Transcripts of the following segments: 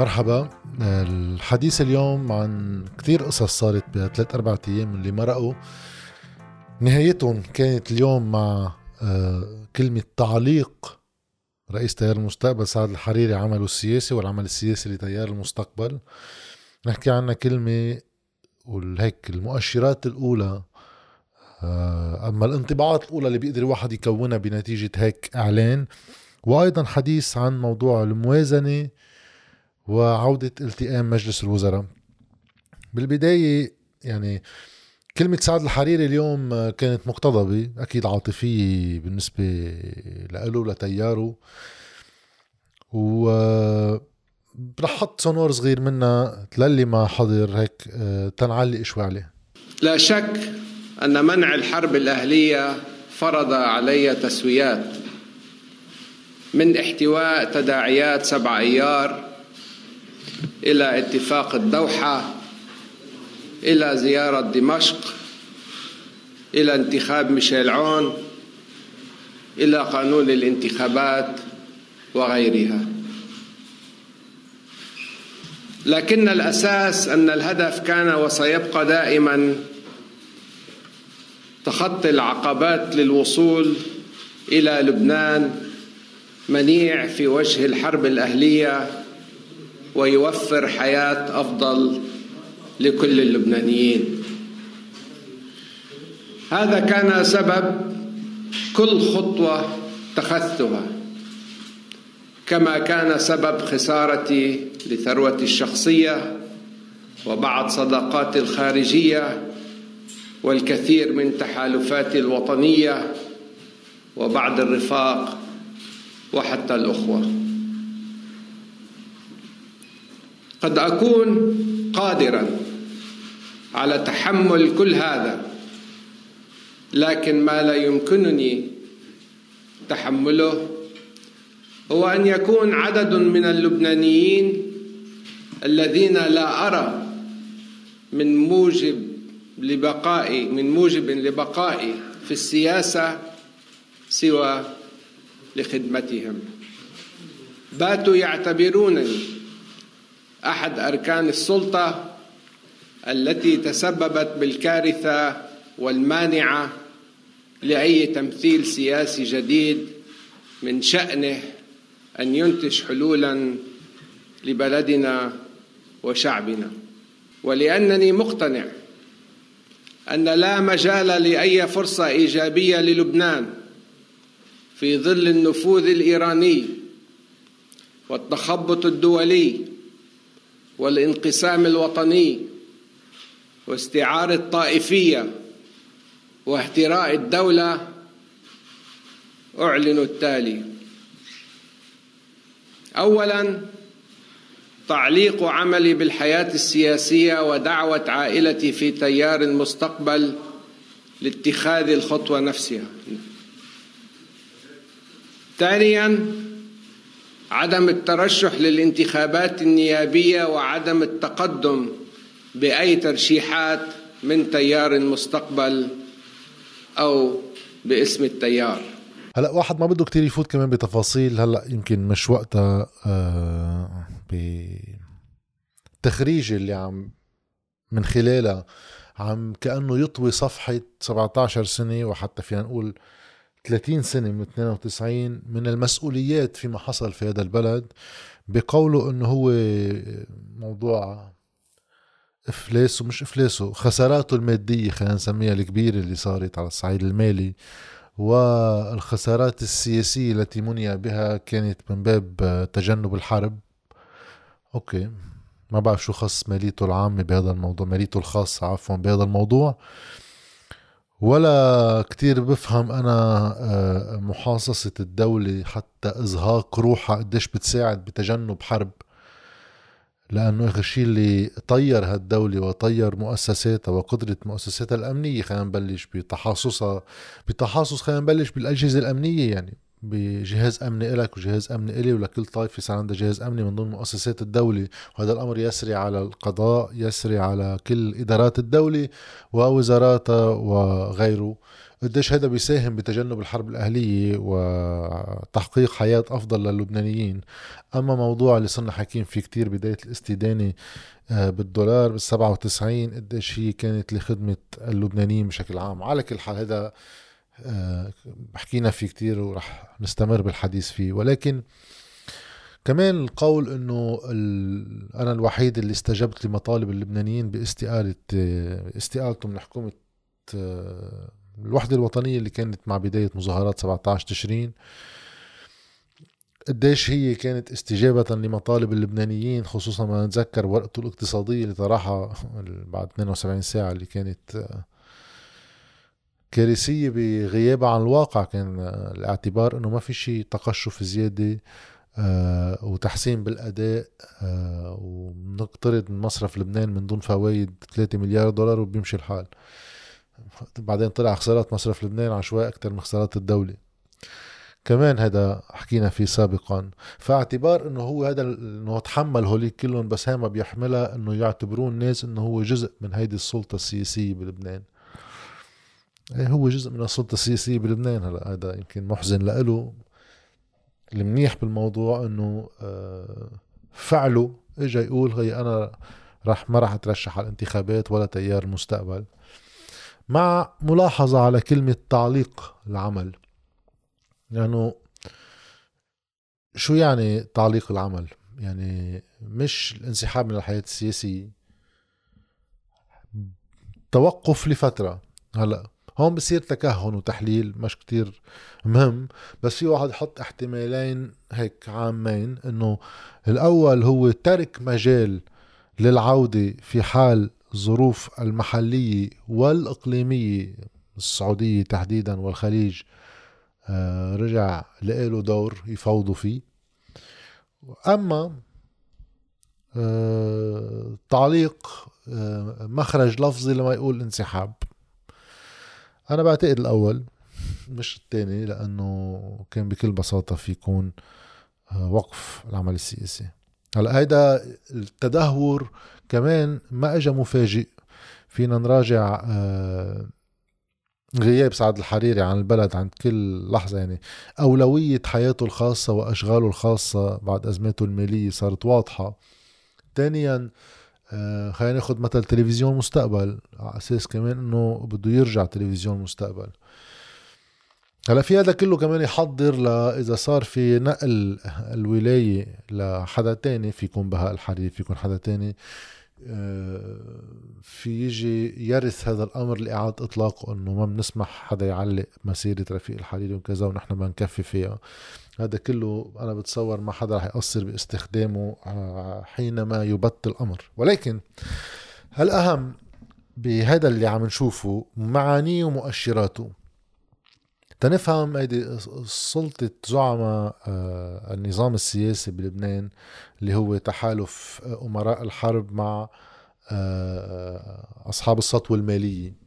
مرحبا. الحديث اليوم عن كثير قصص صارت بثلاث أربع أيام اللي مرقوا. نهايتهم كانت اليوم مع آه، كلمة تعليق رئيس تيار المستقبل سعد الحريري عمله السياسي والعمل السياسي لتيار المستقبل. نحكي عنها كلمة وهيك المؤشرات الأولى آه، أما الانطباعات الأولى اللي بيقدر الواحد يكونها بنتيجة هيك إعلان. وأيضا حديث عن موضوع الموازنة وعودة التئام مجلس الوزراء. بالبداية يعني كلمة سعد الحريري اليوم كانت مقتضبة أكيد عاطفية بالنسبة له لتياره و رح حط سونور صغير منها للي ما حضر هيك تنعلق شوي عليه. لا شك أن منع الحرب الأهلية فرض علي تسويات. من احتواء تداعيات سبع أيار إلى اتفاق الدوحة إلى زيارة دمشق إلى انتخاب ميشيل عون إلى قانون الانتخابات وغيرها. لكن الأساس أن الهدف كان وسيبقى دائما تخطي العقبات للوصول إلى لبنان منيع في وجه الحرب الأهلية ويوفر حياة أفضل لكل اللبنانيين. هذا كان سبب كل خطوة اتخذتها كما كان سبب خسارتي لثروتي الشخصية وبعض صداقاتي الخارجية والكثير من تحالفاتي الوطنية وبعض الرفاق وحتى الأخوة. قد أكون قادرا على تحمل كل هذا لكن ما لا يمكنني تحمله هو أن يكون عدد من اللبنانيين الذين لا أرى من موجب لبقائي من موجب لبقائي في السياسة سوى لخدمتهم. باتوا يعتبرونني أحد أركان السلطة التي تسببت بالكارثة والمانعة لأي تمثيل سياسي جديد من شأنه أن ينتج حلولا لبلدنا وشعبنا. ولأنني مقتنع أن لا مجال لأي فرصة إيجابية للبنان في ظل النفوذ الإيراني والتخبط الدولي والانقسام الوطني واستعارة الطائفية واهتراء الدولة أعلن التالي. أولا تعليق عملي بالحياة السياسية ودعوة عائلتي في تيار المستقبل لاتخاذ الخطوة نفسها. ثانيا عدم الترشح للانتخابات النيابية وعدم التقدم بأي ترشيحات من تيار المستقبل أو باسم التيار. هلا واحد ما بده كتير يفوت كمان بتفاصيل. هلا يمكن مش وقتها آه بتخريج اللي عم من خلالها عم كأنه يطوي صفحة 17 سنة وحتى فينا نقول 30 سنة من 92 من المسؤوليات فيما حصل في هذا البلد بقوله إنه هو موضوع افلاسه مش افلاسه خساراته المادية خلينا نسميها الكبيرة اللي صارت على الصعيد المالي والخسارات السياسية التي مني بها كانت من باب تجنب الحرب. أوكي ما بعرف شو خص ماليته العامة بهذا الموضوع ماليته الخاصة عفوا بهذا الموضوع. ولا كتير بفهم أنا آه، محاصصة الدولة حتى إزهاق روحها قديش بتساعد بتجنب حرب. لأنه آخر شيء اللي طير هالدولة وطير مؤسساتها وقدرة مؤسساتها الأمنية خلينا نبلش بتحاصصها بتحاصص خلينا نبلش بالأجهزة الأمنية يعني. بجهاز أمني لك وجهاز أمني إلي ولكل طائفة صار عندها جهاز أمني من ضمن مؤسسات الدولة. وهذا الأمر يسري على القضاء يسري على كل إدارات الدولة ووزاراتها وغيره. قديش هذا بيساهم بتجنب الحرب الأهلية وتحقيق حياة أفضل للبنانيين. أما موضوع اللي صرنا حاكين فيه كتير بداية الاستدانة آه، بالدولار بال 97 قديش هي كانت لخدمة اللبنانيين بشكل عام. على كل حال هذا حكينا فيه كتير ورح نستمر بالحديث فيه. ولكن كمان القول إنه أنا الوحيد اللي استجبت لمطالب اللبنانيين باستقالة آه، استقالتهم من حكومة الوحدة الوطنية اللي كانت مع بداية مظاهرات 17 تشرين. قديش هي كانت استجابة لمطالب اللبنانيين خصوصا ما نتذكر ورقته الاقتصادية اللي طرحها بعد 72 ساعة اللي كانت كارثية بغيابها عن الواقع كان الاعتبار إنه ما في شيء تقشف زيادة آه وتحسين بالأداء آه ونقترض من مصرف لبنان من دون فوائد 3 مليار دولار وبيمشي الحال. بعدين طلع خسارات مصرف لبنان عشوائي أكثر من خسارات الدولة. كمان هذا حكينا فيه سابقا. فاعتبار إنه هو هذا إنه تحمل هوليك كلهم بس هي ما بيحملها إنه يعتبروه الناس إنه هو جزء من هيدي السلطة السياسية بلبنان. هو جزء من السلطة السياسية بلبنان هلا. هذا يمكن محزن لإله. المنيح بالموضوع إنه آه، فعله اجى يقول هي أنا راح ما راح أترشح على الانتخابات ولا تيار المستقبل مع ملاحظة على كلمة تعليق العمل. لأنه شو يعني تعليق العمل؟ يعني مش الانسحاب من الحياة السياسية. توقف لفترة. هلا هون بصير تكهن وتحليل مش كتير مهم بس في واحد يحط احتمالين هيك عامين إنه الأول هو ترك مجال للعودة في حال الظروف المحلية والإقليمية السعودية تحديدا والخليج آه، رجع لقيله دور يفوضوا فيه. أما آه، تعليق آه، مخرج لفظي لما يقول انسحاب. أنا بعتقد الأول مش الثاني لأنه كان بكل بساطة في يكون وقف العمل السياسي. هلأ هيدا التدهور كمان ما اجى مفاجئ. فينا نراجع آه، غياب سعد الحريري عن البلد عند كل لحظة يعني أولوية حياته الخاصة وأشغاله الخاصة بعد أزماته المالية صارت واضحة. ثانيا آه، خلينا ناخد مثل تلفزيون مستقبل. على أساس كمان إنه بده يرجع تلفزيون مستقبل. هلا في هذا كله كمان يحضر لاذا صار في نقل الولاية لحدا تاني في يكون بهاء الحريري في يكون حدا تاني آه، في يجي يرث هذا الأمر لإعادة إطلاقه إنه ما بنسمح حدا يعلق مسيرة رفيق الحريري وكذا ونحن ما نكفي فيها. هذا كله أنا بتصور ما حدا رح يقصر باستخدامه آه، حينما يبت الامر ولكن الأهم بهذا اللي عم نشوفه معانيه ومؤشراته تنفهم هيدي سلطة زعماء آه، النظام السياسي بلبنان اللي هو تحالف أمراء الحرب مع آه، أصحاب السطوة المالية.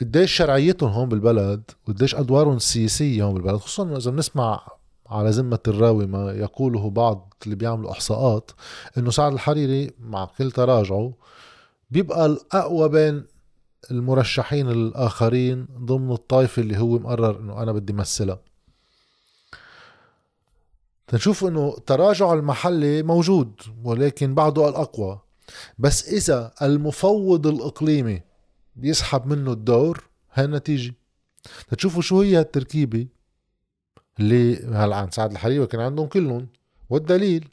قديش شرعيتهم هون بالبلد وقديش أدوارهم السياسية هون بالبلد خصوصا إذا بنسمع على ذمة الراوي ما يقوله بعض اللي بيعملوا إحصاءات إنه سعد الحريري مع كل تراجعه بيبقى الأقوى بين المرشحين الآخرين ضمن الطائفة اللي هو مقرر إنه أنا بدي مثلها. تنشوف إنه تراجع المحلي موجود ولكن بعده الأقوى. بس إذا المفوض الإقليمي بيسحب منه الدور هاي النتيجة تشوفوا شو هي التركيبة اللي هلا عن سعد الحريري كان عندهم كلهم والدليل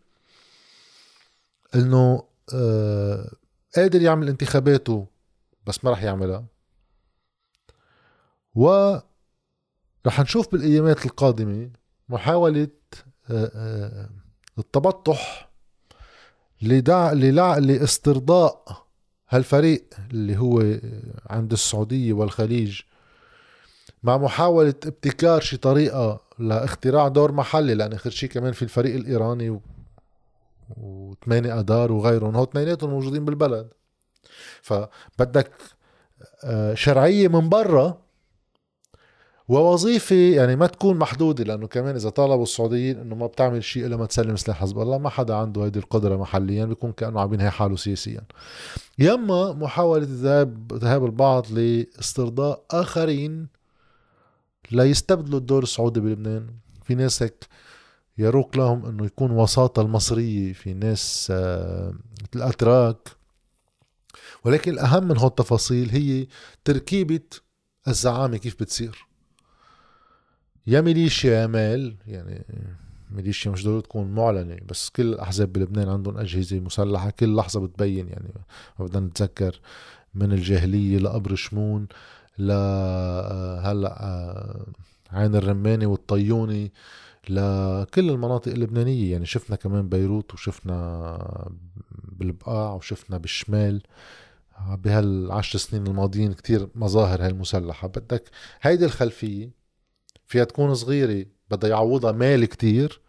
إنه آه قادر يعمل انتخاباته بس ما راح يعملها و رح نشوف بالأيامات القادمة محاولة آه، آه، التبطح لدع. لاسترضاء هالفريق اللي هو عند السعودية والخليج مع محاولة ابتكار شي طريقة لاختراع دور محلي لأن آخر شي كمان في الفريق الإيراني و... وثمانية أدار وغيرهم هو اثنيناتهم موجودين بالبلد. فبدك آه، شرعية من برا ووظيفة يعني ما تكون محدودة لأنه كمان إذا طالبوا السعوديين إنه ما بتعمل شيء إلا ما تسلم سلاح حزب الله ما حدا عنده هيدي القدرة محليا بيكون كأنه عم ينهي حاله سياسيا. يما محاولة ذهاب ذهاب البعض لاسترضاء آخرين ليستبدلوا الدور السعودي بلبنان. في ناس هيك يروق لهم إنه يكون وساطة المصرية في ناس آه، الأتراك. ولكن الأهم من هو التفاصيل هي تركيبة الزعامة كيف بتصير. يا ميليشيا يا مال يعني ميليشيا مش ضروري تكون معلنة بس كل الأحزاب بلبنان عندهم أجهزة مسلحة كل لحظة بتبين يعني. ما بدنا نتذكر من الجاهلية لقبر شمون ل هلأ عين الرماني والطيوني لكل المناطق اللبنانية. يعني شفنا كمان بيروت وشفنا بالبقاع وشفنا بالشمال. بهالعشر سنين الماضيين كتير مظاهر هاي المسلحة بدك هيدي الخلفية فيها تكون صغيرة بدها يعوضها مال كتير.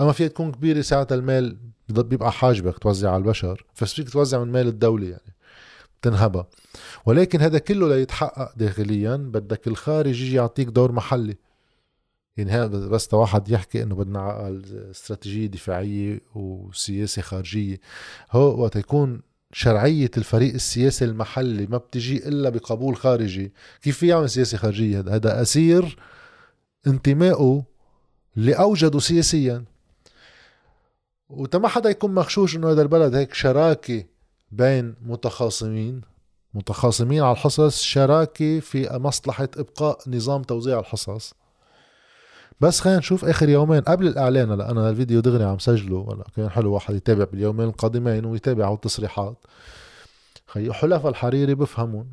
أما فيها تكون كبيرة ساعتها المال بيبقى حاجبك توزع على البشر. فيك توزع من مال الدولة يعني تنهبها. ولكن هذا كله ليتحقق داخليا. بدك الخارج يجي يعطيك دور محلي. يعني هذا بس واحد يحكي إنه بدنا استراتيجية دفاعية وسياسة خارجية. هو وقت يكون شرعية الفريق السياسي المحلي ما بتجي إلا بقبول خارجي. كيف في يعمل سياسة خارجية؟ هذا هذا أسير انتمائه اللي أوجده سياسيا. وتما حدا يكون مخشوش إنه هذا البلد هيك شراكة بين متخاصمين متخاصمين على الحصص شراكة في مصلحة إبقاء نظام توزيع الحصص. بس خلينا نشوف آخر يومين. قبل الإعلان هلا أنا الفيديو دغري عم سجله هلا كان حلو واحد يتابع باليومين القادمين ويتابع التصريحات. خي حلفاء الحريري بفهمون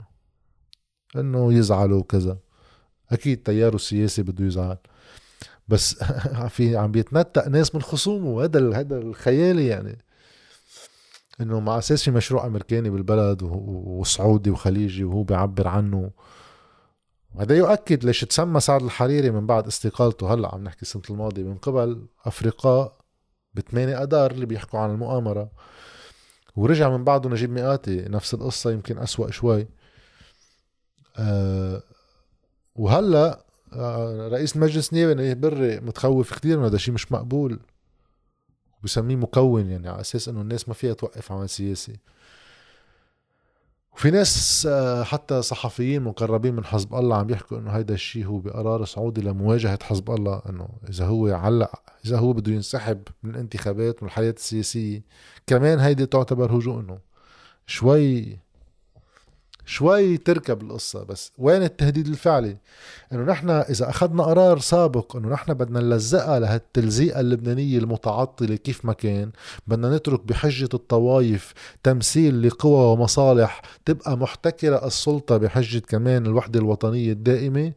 إنه يزعلوا وكذا. أكيد تياره السياسي بده يزعل. بس في عم بيتنتق ناس من خصومه هذا هذا الخيالي يعني. إنه مع أساس في مشروع أمريكاني بالبلد وسعودي وخليجي وهو بيعبر عنه. هذا يؤكد ليش تسمى سعد الحريري من بعد استقالته. هلأ عم نحكي السنة الماضية من قبل افرقاء بثمانية اذار اللي بيحكوا عن المؤامرة. ورجع من بعده نجيب مئاتي نفس القصة يمكن أسوأ شوي. أه وهلا آه رئيس المجلس النيابي نبيه بري متخوف كثير من هذا الشيء مش مقبول. بسميه مكون يعني على أساس إنه الناس ما فيها توقف عمل سياسي. وفي ناس آه، حتى صحفيين مقربين من حزب الله عم يحكوا إنه هيدا الشيء هو بقرار سعودي لمواجهة حزب الله إنه إذا هو علق إذا هو بده ينسحب من الانتخابات من الحياة السياسية. كمان هيدي تعتبر هجوم إنه شوي شوي تركب القصة بس وين التهديد الفعلي؟ إنه نحن إذا أخذنا قرار سابق إنه نحن بدنا نلزقها لهالتلزيقة اللبنانية المتعطلة كيف ما كان بدنا نترك بحجة الطوايف تمثيل لقوى ومصالح تبقى محتكرة السلطة بحجة كمان الوحدة الوطنية الدائمة.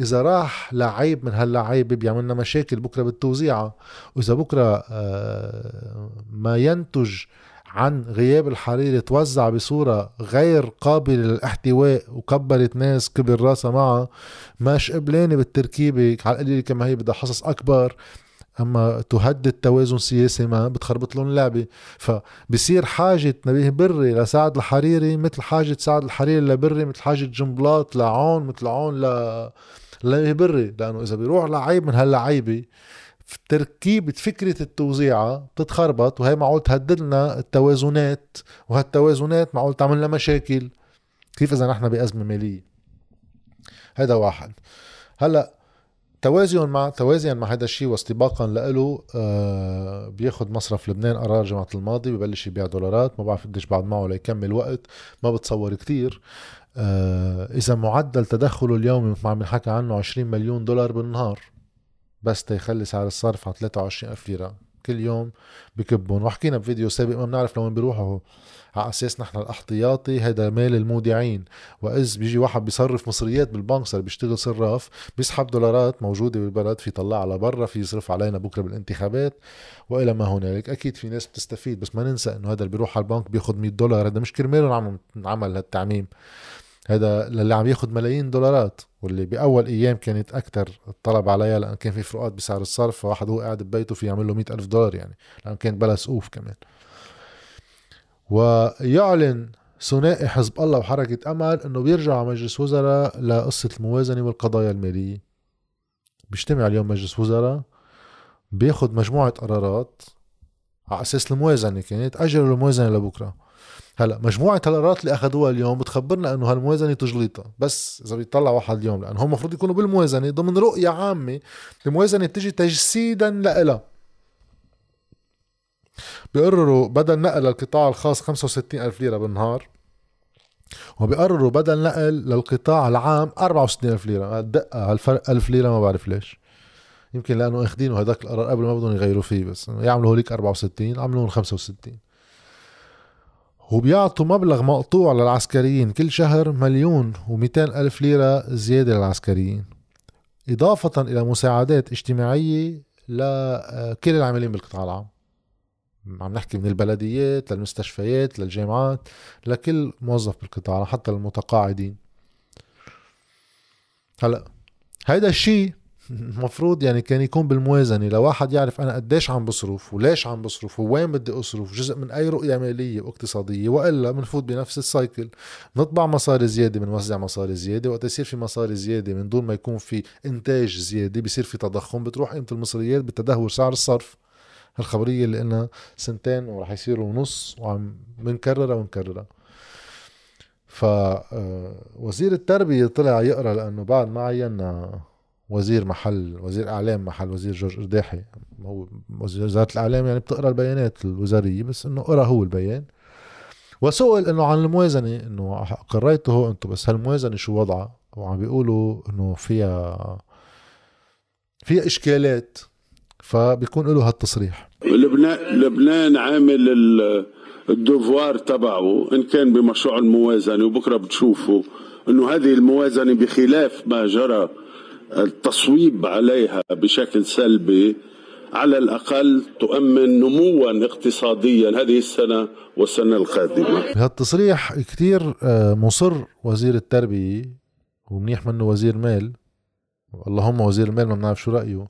إذا راح لعيب من هاللعيبة بيعملنا مشاكل بكرة بالتوزيعة وإذا بكرة آه، ما ينتج عن غياب الحريري توزع بصورة غير قابلة للاحتواء وكبرت ناس كبر راسها معها. مش قبلانة بالتركيبة على القليل كما هي بدها حصص أكبر. أما تهدد توازن سياسي ما بتخربط لهم اللعبة. فبصير حاجة نبيه بري لسعد الحريري مثل حاجة سعد الحريري لبري مثل حاجة جنبلاط لعون مثل عون ل لنبيه بري. لأنه إذا بيروح لعيب من هاللعيبة تركيبة فكرة التوزيعة بتتخربط وهي معقول تهدد لنا التوازنات وهالتوازنات معقول تعمل لنا مشاكل. كيف إذا نحن بأزمة مالية؟ هذا واحد. هلأ توازن مع توازيا مع هذا الشيء واستباقا له آه بياخد مصرف لبنان قرار جمعة الماضي ببلش يبيع دولارات ما بعرف قديش بعد معه ليكمل وقت ما بتصور كتير. آه إذا معدل تدخله اليومي مثل ما عم نحكى عنه 20 مليون دولار بالنهار. بس تيخلي سعر الصرف على 23 ألف ليرة. كل يوم بكبهم. وحكينا بفيديو سابق ما بنعرف لوين بيروحوا. على أساس نحن الاحتياطي هذا مال المودعين. وإذ بيجي واحد بيصرف مصريات بالبنك صار بيشتغل صراف بيسحب دولارات موجودة بالبلد في يطلعها لبرا في يصرف علينا بكرة بالانتخابات. وإلى ما هنالك أكيد في ناس بتستفيد بس ما ننسى إنه هذا اللي بيروح على البنك بياخذ 100 دولار. هذا مش كرماله عمل هالتعميم. هذا اللي عم ياخذ ملايين دولارات. واللي بأول أيام كانت أكثر الطلب عليها لأن كان في فروقات بسعر الصرف فواحد هو قاعد ببيته في يعمل له مئة ألف دولار يعني لأن كان بلا سقوف كمان. ويعلن ثنائي حزب الله وحركة أمل إنه بيرجع مجلس وزراء لقصة الموازنة والقضايا المالية. بيجتمع اليوم مجلس وزراء بياخد مجموعة قرارات على أساس الموازنة كانت أجلوا الموازنة لبكرة. هلا مجموعة القرارات اللي أخذوها اليوم بتخبرنا إنه هالموازنة تجليطة بس إذا بيطلع واحد اليوم لأنه هم المفروض يكونوا بالموازنة ضمن رؤية عامة الموازنة تجي تجسيدا لإلها. بيقرروا بدل نقل للقطاع الخاص 65 ألف ليرة بالنهار وبيقرروا بدل نقل للقطاع العام 64 ألف ليرة. الدقة هالفرق ألف ليرة ما بعرف ليش. يمكن لأنه اخذينه هداك القرار قبل ما بدهم يغيروا فيه بس يعملوا هوليك 64 عملوا 65 وبيعطوا مبلغ مقطوع للعسكريين. كل شهر مليون و200 ألف ليرة زيادة للعسكريين. إضافة إلى مساعدات اجتماعية لكل العاملين بالقطاع العام. عم نحكي من البلديات للمستشفيات للجامعات لكل موظف بالقطاع حتى المتقاعدين. هلا هيدا الشيء المفروض يعني كان يكون بالموازنة. لواحد يعرف أنا قديش عم بصرف وليش عم بصرف ووين بدي أصرف جزء من أي رؤية مالية واقتصادية وإلا بنفوت بنفس السايكل نطبع مصاري زيادة بنوزع مصاري زيادة. وقت يصير في مصاري زيادة من دون ما يكون في إنتاج زيادة بيصير في تضخم. بتروح قيمة المصريات بتدهور سعر الصرف. هالخبرية اللي قلنا سنتين ورح يصيروا ونص وعم بنكررها ونكررها فوزير آه، التربية طلع يقرأ لأنه بعد ما عينا وزير محل وزير إعلام محل وزير جورج ارداحي هو وزارة الإعلام يعني بتقرأ البيانات الوزارية بس إنه قرأ هو البيان. وسئل إنه عن الموازنة إنه قريته أنتم بس هالموازنة شو وضعها؟ وعم بيقولوا إنه فيها فيها إشكالات فبيكون له هالتصريح لبنان لبنان عامل الدوفوار تبعه إن كان بمشروع الموازنة وبكرة بتشوفوا إنه هذه الموازنة بخلاف ما جرى التصويب عليها بشكل سلبي على الأقل تؤمن نموا اقتصاديا هذه السنة والسنة القادمة. بهالتصريح كتير آه، مصر وزير التربية ومنيح منه وزير مال. اللهم وزير المال ما بنعرف شو رأيه.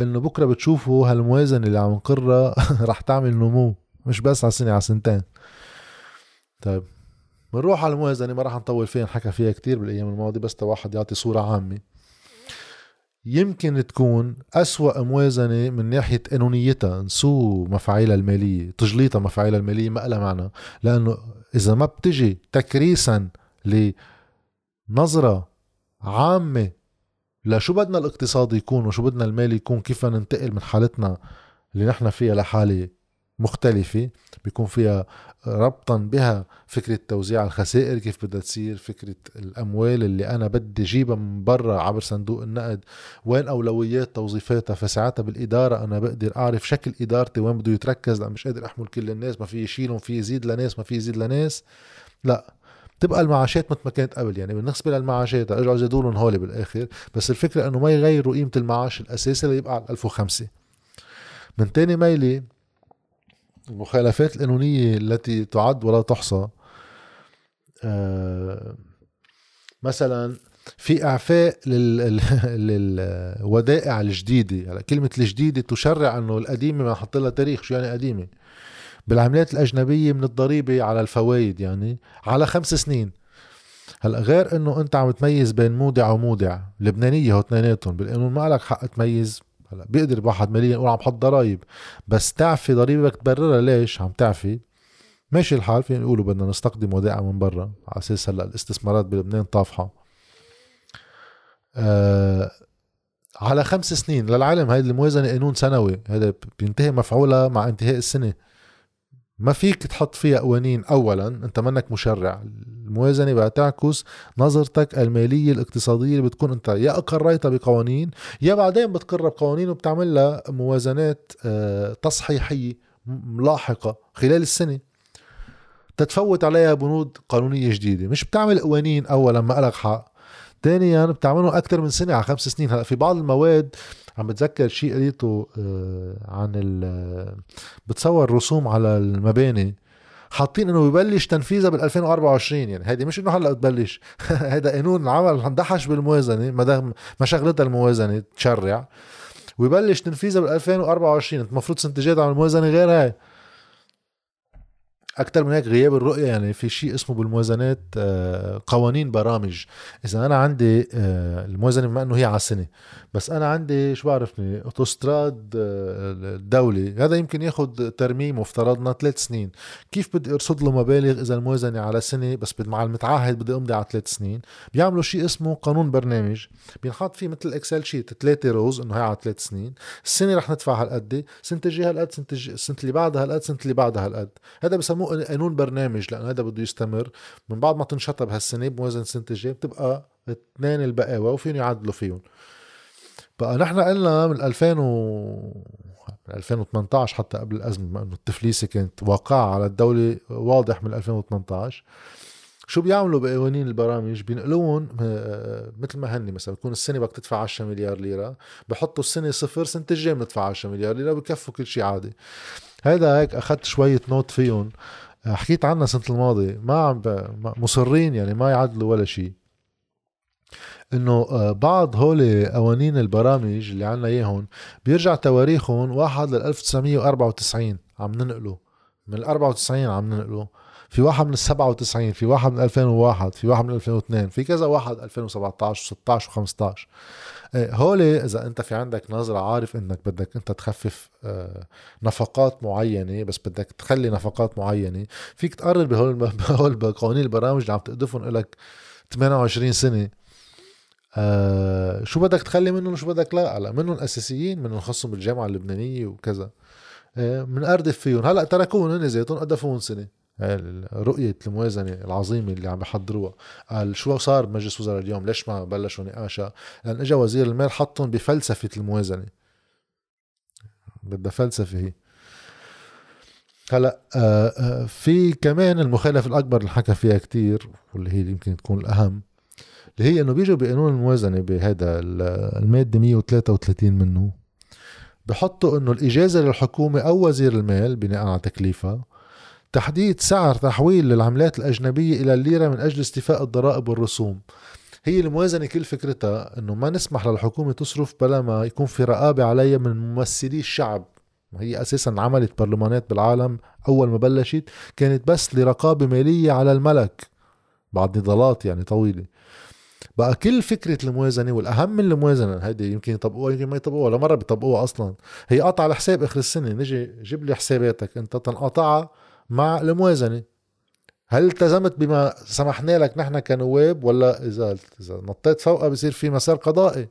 إنه بكرة بتشوفوا هالموازنة اللي عم نقرها رح تعمل نمو مش بس على سنة على سنتين. طيب بنروح على الموازنة ما رح نطول فيها نحكى فيها كتير بالأيام الماضية بس واحد يعطي صورة عامة. يمكن تكون أسوأ موازنة من ناحية قانونيتها نسو مفاعيلها المالية تجليطها مفاعيلها المالية ما لها معنى. لأنه إذا ما بتجي تكريسا لنظرة عامة لشو بدنا الاقتصاد يكون وشو بدنا المال يكون كيف ننتقل من حالتنا اللي نحن فيها لحالة مختلفة بيكون فيها ربطا بها فكرة توزيع الخسائر كيف بدها تصير فكرة الأموال اللي أنا بدي جيبها من برا عبر صندوق النقد وين أولويات توظيفاتها. فساعتها بالإدارة أنا بقدر أعرف شكل إدارتي وين بده يتركز لأن مش قادر أحمل كل الناس ما في يشيلهم في يزيد لناس ما في يزيد لناس. لأ تبقى المعاشات مثل ما كانت قبل يعني بالنسبة للمعاشات ارجعوا زادوا لهم هولي بالآخر. بس الفكرة إنه ما يغيروا قيمة المعاش الأساسي ليبقى على 1005 من تاني ميلي المخالفات القانونية التي تعد ولا تحصى. آه، مثلا في إعفاء للودائع الجديدة. هلا كلمة الجديدة تشرع إنه القديمة ما نحط لها تاريخ شو يعني قديمة. بالعملات الأجنبية من الضريبة على الفوائد يعني على خمس سنين. هلا غير إنه أنت عم تميز بين مودع ومودع. لبنانية هو اثنيناتهم. بالقانون ما لك حق تميز هلا بيقدر واحد ماليا يقول عم بحط ضرايب. بس تعفي ضريبك تبررها ليش؟ عم تعفي ماشي الحال فين يقولوا بدنا نستقدم ودائع من برا. على أساس هلأ الاستثمارات بلبنان طافحة. آه على خمس سنين للعلم هيدي الموازنة قانون سنوي. هذا بينتهي مفعولها مع انتهاء السنة. ما فيك تحط فيها قوانين. اولا أنت منك مشرع. الموازنة بقى تعكس نظرتك المالية الاقتصادية اللي بتكون أنت يا اقريتها بقوانين يا بعدين بتقرها بقوانين وبتعمل لها موازنات آه، تصحيحية لاحقة خلال السنة. تتفوت عليها بنود قانونية جديدة. مش بتعمل قوانين اولا ما لك حق. ثانيا بتعملهم أكثر من سنة على خمس سنين. هلأ في بعض المواد عم بتذكر شيء قريته آه، عن بتصور رسوم على المباني. حاطين إنه ببلش تنفيذها بال 2024 يعني. هيدي مش إنه هلأ تبلش. هيدا قانون عمل اندحش بالموازنة ما دام ما شغلتها الموازنة تشرع. ويبلش تنفيذها بال 2024 أنت المفروض سنه جاية على الموازنة غير هاي. أكثر من هيك غياب الرؤية يعني في شيء اسمه بالموازنات آه، قوانين برامج. إذا أنا عندي آه، الموازنة بما إنه هي على سنه بس أنا عندي شو بعرفني؟ أوتوستراد دولي هذا يمكن ياخذ ترميم وافترضنا ثلاث سنين. كيف بدي أرصد له مبالغ إذا الموازنة على سنة بس مع المتعهد بدي أمضي على ثلاث سنين؟ بيعملوا شيء اسمه قانون برنامج. بينحط فيه مثل Excel sheet ثلاثة rows إنه هي على ثلاث سنين. السنة رح ندفع هالقد. سنه الجاي هالقد سنة السنة اللي بعدها هالقد سنة اللي بعدها هالقد. هذا بسموه قانون برنامج لأنه هذا بده يستمر. من بعد ما تنشطب هالسنة بموازنة السنة الجايه بتبقى اثنين البقاوى وفيهم يعدلوا فيهم. بقى نحن قلنا من 2000 و 2018 حتى قبل الأزمة بما إنه التفليسه كانت واقعة على الدولة واضح من 2018 شو بيعملوا بقوانين البرامج؟ بينقلون آه، مثل ما هني مثلا بكون السنة بدك تدفع 10 مليار ليرة بحطوا السنة صفر سنه الجاي بندفع 10 مليار ليرة بكفوا كل شيء عادي. هذا هيك أخذت شوية نوت فيهم. حكيت عنها السنة الماضيه ما عم مصرين يعني ما يعدلوا ولا شيء إنه آه، بعض هول قوانين البرامج اللي عنا إياهم بيرجع تواريخهم واحد لل 1994 عم ننقله. من ال 94 عم ننقله. في واحد من ال 97 في واحد من 2001 في واحد من 2002 في كذا واحد 2017 و16 و15 هول إذا أنت في عندك نظرة عارف إنك بدك أنت تخفف آه، نفقات معينة بس بدك تخلي نفقات معينة فيك تقرر بهول بهول قوانين البرامج اللي عم تقدفهم لك 28 سنة. آه شو بدك تخلي منهم شو بدك لا؟ هلا منهم أساسيين منهم خصهم بالجامعة اللبنانية وكذا. آه بنقردف فيهم. هلا تركوهم هن ذاتهم قدفوهم سنة. رؤية الموازنة العظيمة اللي عم بحضروها قال شو صار بمجلس وزراء اليوم؟ ليش ما بلشوا نقاشها؟ لأن اجى وزير المال حطهم بفلسفة الموازنة. بدها فلسفة هي. هلأ آه، آه، في كمان المخالفة الأكبر اللي حكى فيها كتير واللي هي يمكن تكون الأهم اللي هي إنه بيجوا بقانون الموازنة بهذا المادة 133 منه بحطوا إنه الإجازة للحكومة أو وزير المال بناء على تكليفها تحديد سعر تحويل للعملات الأجنبية إلى الليرة من أجل استيفاء الضرائب والرسوم. هي الموازنة كل فكرتها إنه ما نسمح للحكومة تصرف بلا ما يكون في رقابة عليها من ممثلي الشعب. هي أساسا عملت برلمانات بالعالم أول ما بلشت كانت بس لرقابة مالية على الملك. بعد نضالات يعني طويلة. بقى كل فكرة الموازنة والأهم من الموازنة هيدي يمكن يطبقوها يمكن ما يطبقوها ولا مره بيطبقوها أصلا. هي قطع الحساب آخر السنة. نجي جيب لي حساباتك. أنت تنقطعها مع الموازنة. هل التزمت بما سمحنا لك نحن كنواب ولا إذا إذا نطيت فوقها بصير في مسار قضائي؟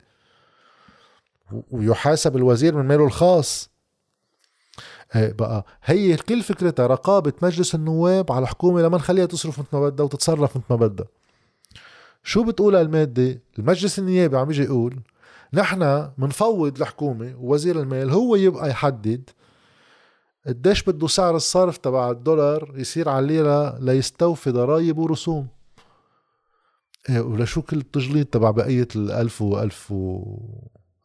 ويحاسب الوزير من ماله الخاص. إيه بقى هي كل فكرتها رقابة مجلس النواب على الحكومة لما نخليها تصرف مثل ما بدها وتتصرف مثل ما بدها. شو بتقول المادة؟ المجلس النيابي عم يجي يقول نحن منفوض الحكومة ووزير المال هو يبقى يحدد قديش بده سعر الصرف تبع الدولار يصير على الليرة ليستوفي ضرائب ورسوم. إيه ولشو كل التجليط تبع بقية الألف وألف و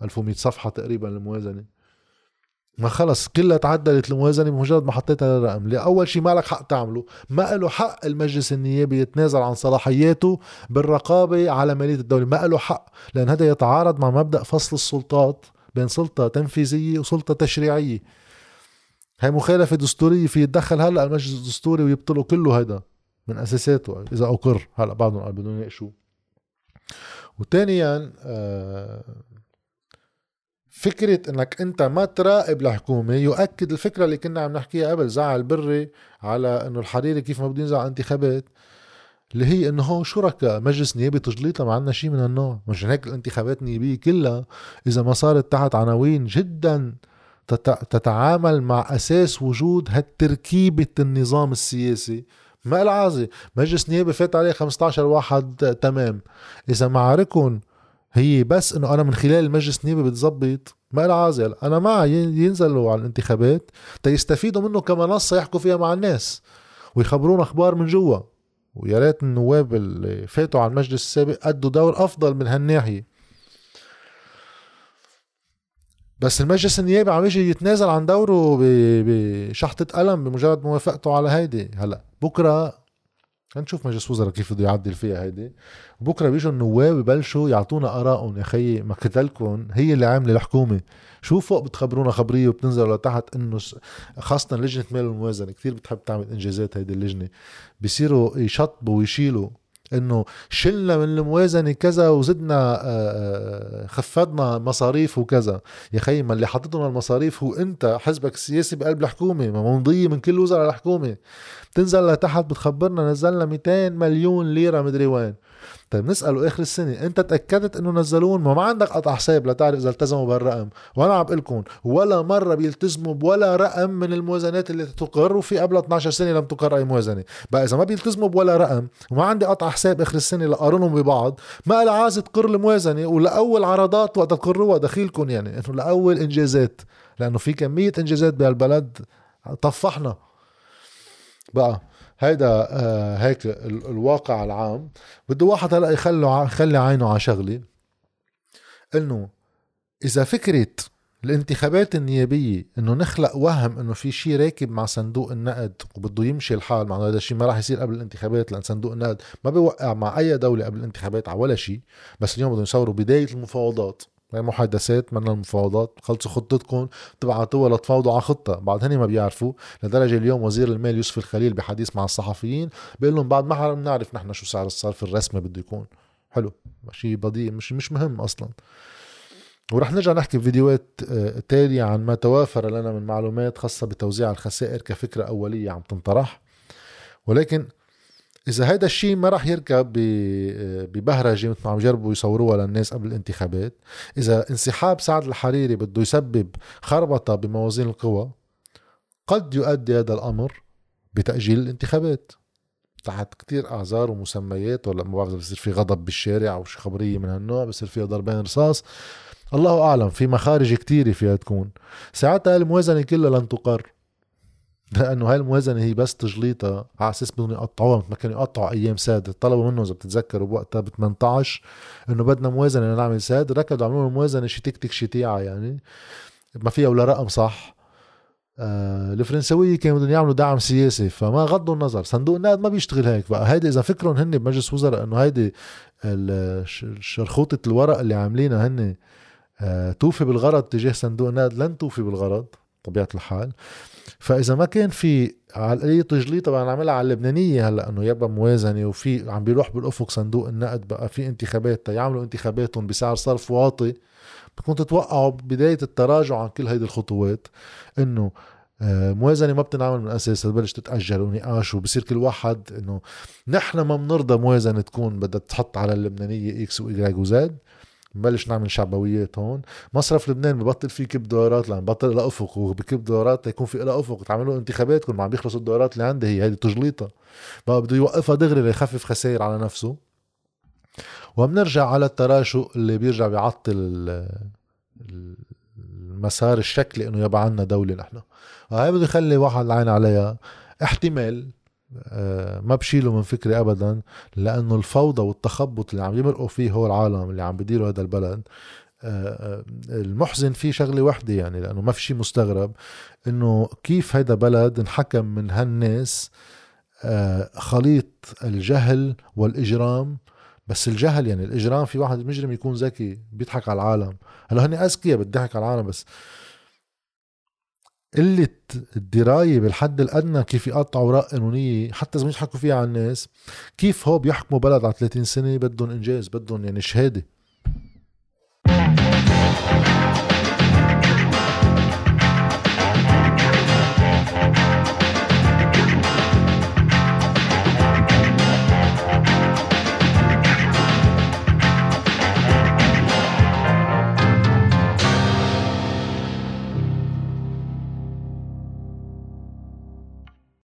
ألف ومئة صفحة تقريبا الموازنة. ما خلص كلها تعدلت الموازنة بمجرد ما حطيت هذا الرقم لأول شيء ما لك حق تعمله ما له حق المجلس النيابي يتنازل عن صلاحياته بالرقابة على مالية الدولة. ما له حق لأن هذا يتعارض مع مبدأ فصل السلطات بين سلطة تنفيذية وسلطة تشريعية. هي مخالفة دستورية في يتدخل هلا المجلس الدستوري ويبطلوا كله هيدا من أساساته إذا أقر هلا بعدهم قال بدهم يناقشوه. وثانيا آه فكرة إنك أنت ما تراقب الحكومة يؤكد الفكرة اللي كنا عم نحكيها قبل زعل بري على إنه الحريري كيف ما بده ينزع انتخابات اللي هي إنه هو شركاء مجلس نيابي تجليط ما عندنا شيء من هالنوع مش هيك الانتخابات النيابية كلها إذا ما صارت تحت عناوين جدا تتعامل مع أساس وجود هالتركيبة النظام السياسي. ما العازي؟ مجلس نيابي فات عليه 15 واحد تمام. إذا معاركهم هي بس إنه أنا من خلال المجلس النيابي بتزبط. ما لها عازل أنا مع ينزلوا على الانتخابات تيستفيدوا منه كمنصه يحكوا فيها مع الناس ويخبرونا أخبار من جوا. ويا ريت النواب اللي فاتوا على المجلس السابق أدوا دور أفضل من هالناحية. بس المجلس النيابي عم يجي يتنازل عن دوره بشحطة قلم بمجرد موافقته على هيدي. هلا بكرة هنشوف مجلس وزراء كيف بده يعدل فيها هيدي. بكرة بيجوا النواب يبلشوا يعطونا آرائهم يا خيي ما قتلكم. هي اللي عاملة الحكومة. شو فوق بتخبرونا خبرية وبتنزلوا لتحت إنه خاصة لجنة مال الموازنة. كثير بتحب تعمل إنجازات هيدي اللجنة. بيصيروا يشطبوا ويشيلوا. إنه شلنا من الموازنة كذا وزدنا آه، آه، خفضنا مصاريف وكذا. يا خي ما اللي حاططنا المصاريف هو أنت حزبك السياسي بقلب الحكومة ما ممضيه من كل وزراء الحكومة. بتنزل لتحت بتخبرنا نزلنا 200 مليون ليرة مدري وين. طيب نسأله آخر السنة أنت تأكدت إنه نزلون ما, ما عندك قطع حساب لتعرف إذا التزموا بالرقم. وأنا عم لكم ولا مرة بيلتزموا بولا رقم من الموازنات اللي تقر وفي قبل 12 سنة لم تقر أي موازنة. بقى إذا ما بيلتزموا بولا رقم وما عندي قطع حساب آخر السنة لقارنهم ببعض ما لها عازة تقر الموازنة؟ ولأول عرضات وقت تقروها؟ دخيلكم يعني إنه لأول إنجازات لأنه في كمية إنجازات بهالبلد طفحنا. بقى هيدا آه هيك الواقع العام. بده واحد هلأ يخلي يخلي عينه على شغلة. إنه إذا فكرة الانتخابات النيابية إنه نخلق وهم إنه في شيء راكب مع صندوق النقد وبده يمشي الحال مع هذا الشيء ما راح يصير قبل الانتخابات لأن صندوق النقد ما بيوقع مع أي دولة قبل الانتخابات على ولا شيء بس اليوم بدهم يصوروا بداية المفاوضات. هي محادثات من المفاوضات خلصوا خطتكم تبعتوها لتفاوضوا على خطة بعد هني ما بيعرفوا. لدرجة اليوم وزير المال يوسف الخليل بحديث مع الصحفيين بيقول لهم بعد ما بنعرف نحن شو سعر الصرف الرسمي بده يكون. حلو. شيء بضيع مش مش مهم أصلا. ورح نرجع نحكي بفيديوهات آه، تالية عن ما توافر لنا من معلومات خاصة بتوزيع الخسائر كفكرة أولية عم تنطرح. ولكن إذا هيدا الشيء ما راح يركب ببهرجة مثل ما عم يجربوا يصوروها للناس قبل الانتخابات إذا انسحاب سعد الحريري بده يسبب خربطة بموازين القوى قد يؤدي هذا الأمر بتأجيل الانتخابات. تحت كتير اعذار ومسميات ولا ما بعرف بصير في غضب بالشارع أو شي خبرية من هالنوع بصير فيها ضربين رصاص. الله أعلم في مخارج كتيرة فيها تكون. ساعتها الموازنة كلها لن تقر. لأنه هاي الموازنة هي بس تجليطها على أساس بدهم يقطعوها مثل ما كانوا يقطعوا أيام ساد طلبوا منهم إذا بتتذكروا بوقتها ب 18 إنه بدنا موازنة نعمل ساد. ركضوا عملوا موازنة شي تكتك شي تيعة يعني. ما فيها ولا رقم صح. آه الفرنسوية كانوا بدهم يعملوا دعم سياسي فما غضوا النظر. صندوق النقد ما بيشتغل هيك بقى. هيدي إذا فكرهم هن بمجلس وزراء إنه هيدي شرخوطة الورق اللي عاملينها هن آه توفي بالغرض تجاه صندوق النقد. لن توفي بالغرض طبيعة الحال. فإذا ما كان في على القليل تجليط طبعا عملها على اللبنانية هلأ إنه يبقى موازنة وفي عم بيروح بالأفق صندوق النقد بقى في انتخابات يعملوا انتخاباتهم بسعر صرف واطي. بدكم تتوقعوا بداية التراجع عن كل هيدي الخطوات إنه آه، موازنة ما بتنعمل من اساسها تبلش تتاجل ونقاش وبصير كل واحد إنه نحن ما بنرضى موازنة تكون بدها تحط على اللبنانية إكس واي وزد نبلش نعمل شعبويات هون. مصرف لبنان ببطل فيه كب دولارات لأن بطل لها أفق وبكب دولارات تيكون في لها أفق. تعملوا انتخابات كل ما عم بيخلصوا الدولارات اللي عندها هي هيدي تجليطها بقى بده يوقفها دغري ليخفف خسائر على نفسه. وبنرجع على التراشق اللي بيرجع بيعطل المسار الشكلي إنه يبقى عنا دولة نحن. هاي بده يخلي واحد العين عليها. احتمال آه، ما بشيله من فكري ابدا لأنه الفوضى والتخبط اللي عم يمرقوا فيه هو العالم اللي عم بديروا هذا البلد. آه، آه، المحزن فيه شغلة وحدة يعني لأنه ما في شيء مستغرب إنه كيف هيدا بلد انحكم من هالناس خليط الجهل والإجرام. بس الجهل يعني الإجرام في واحد مجرم يكون ذكي بيضحك على العالم. هلأ هن أذكياء بتضحك على العالم بس قلة الدراية بالحد الأدنى كيف يقطعوا أوراق قانونية حتى إذا مش يحكوا فيها على الناس كيف هو بيحكموا بلد على 30 سنة بدهم إنجاز بدهم يعني شهادة.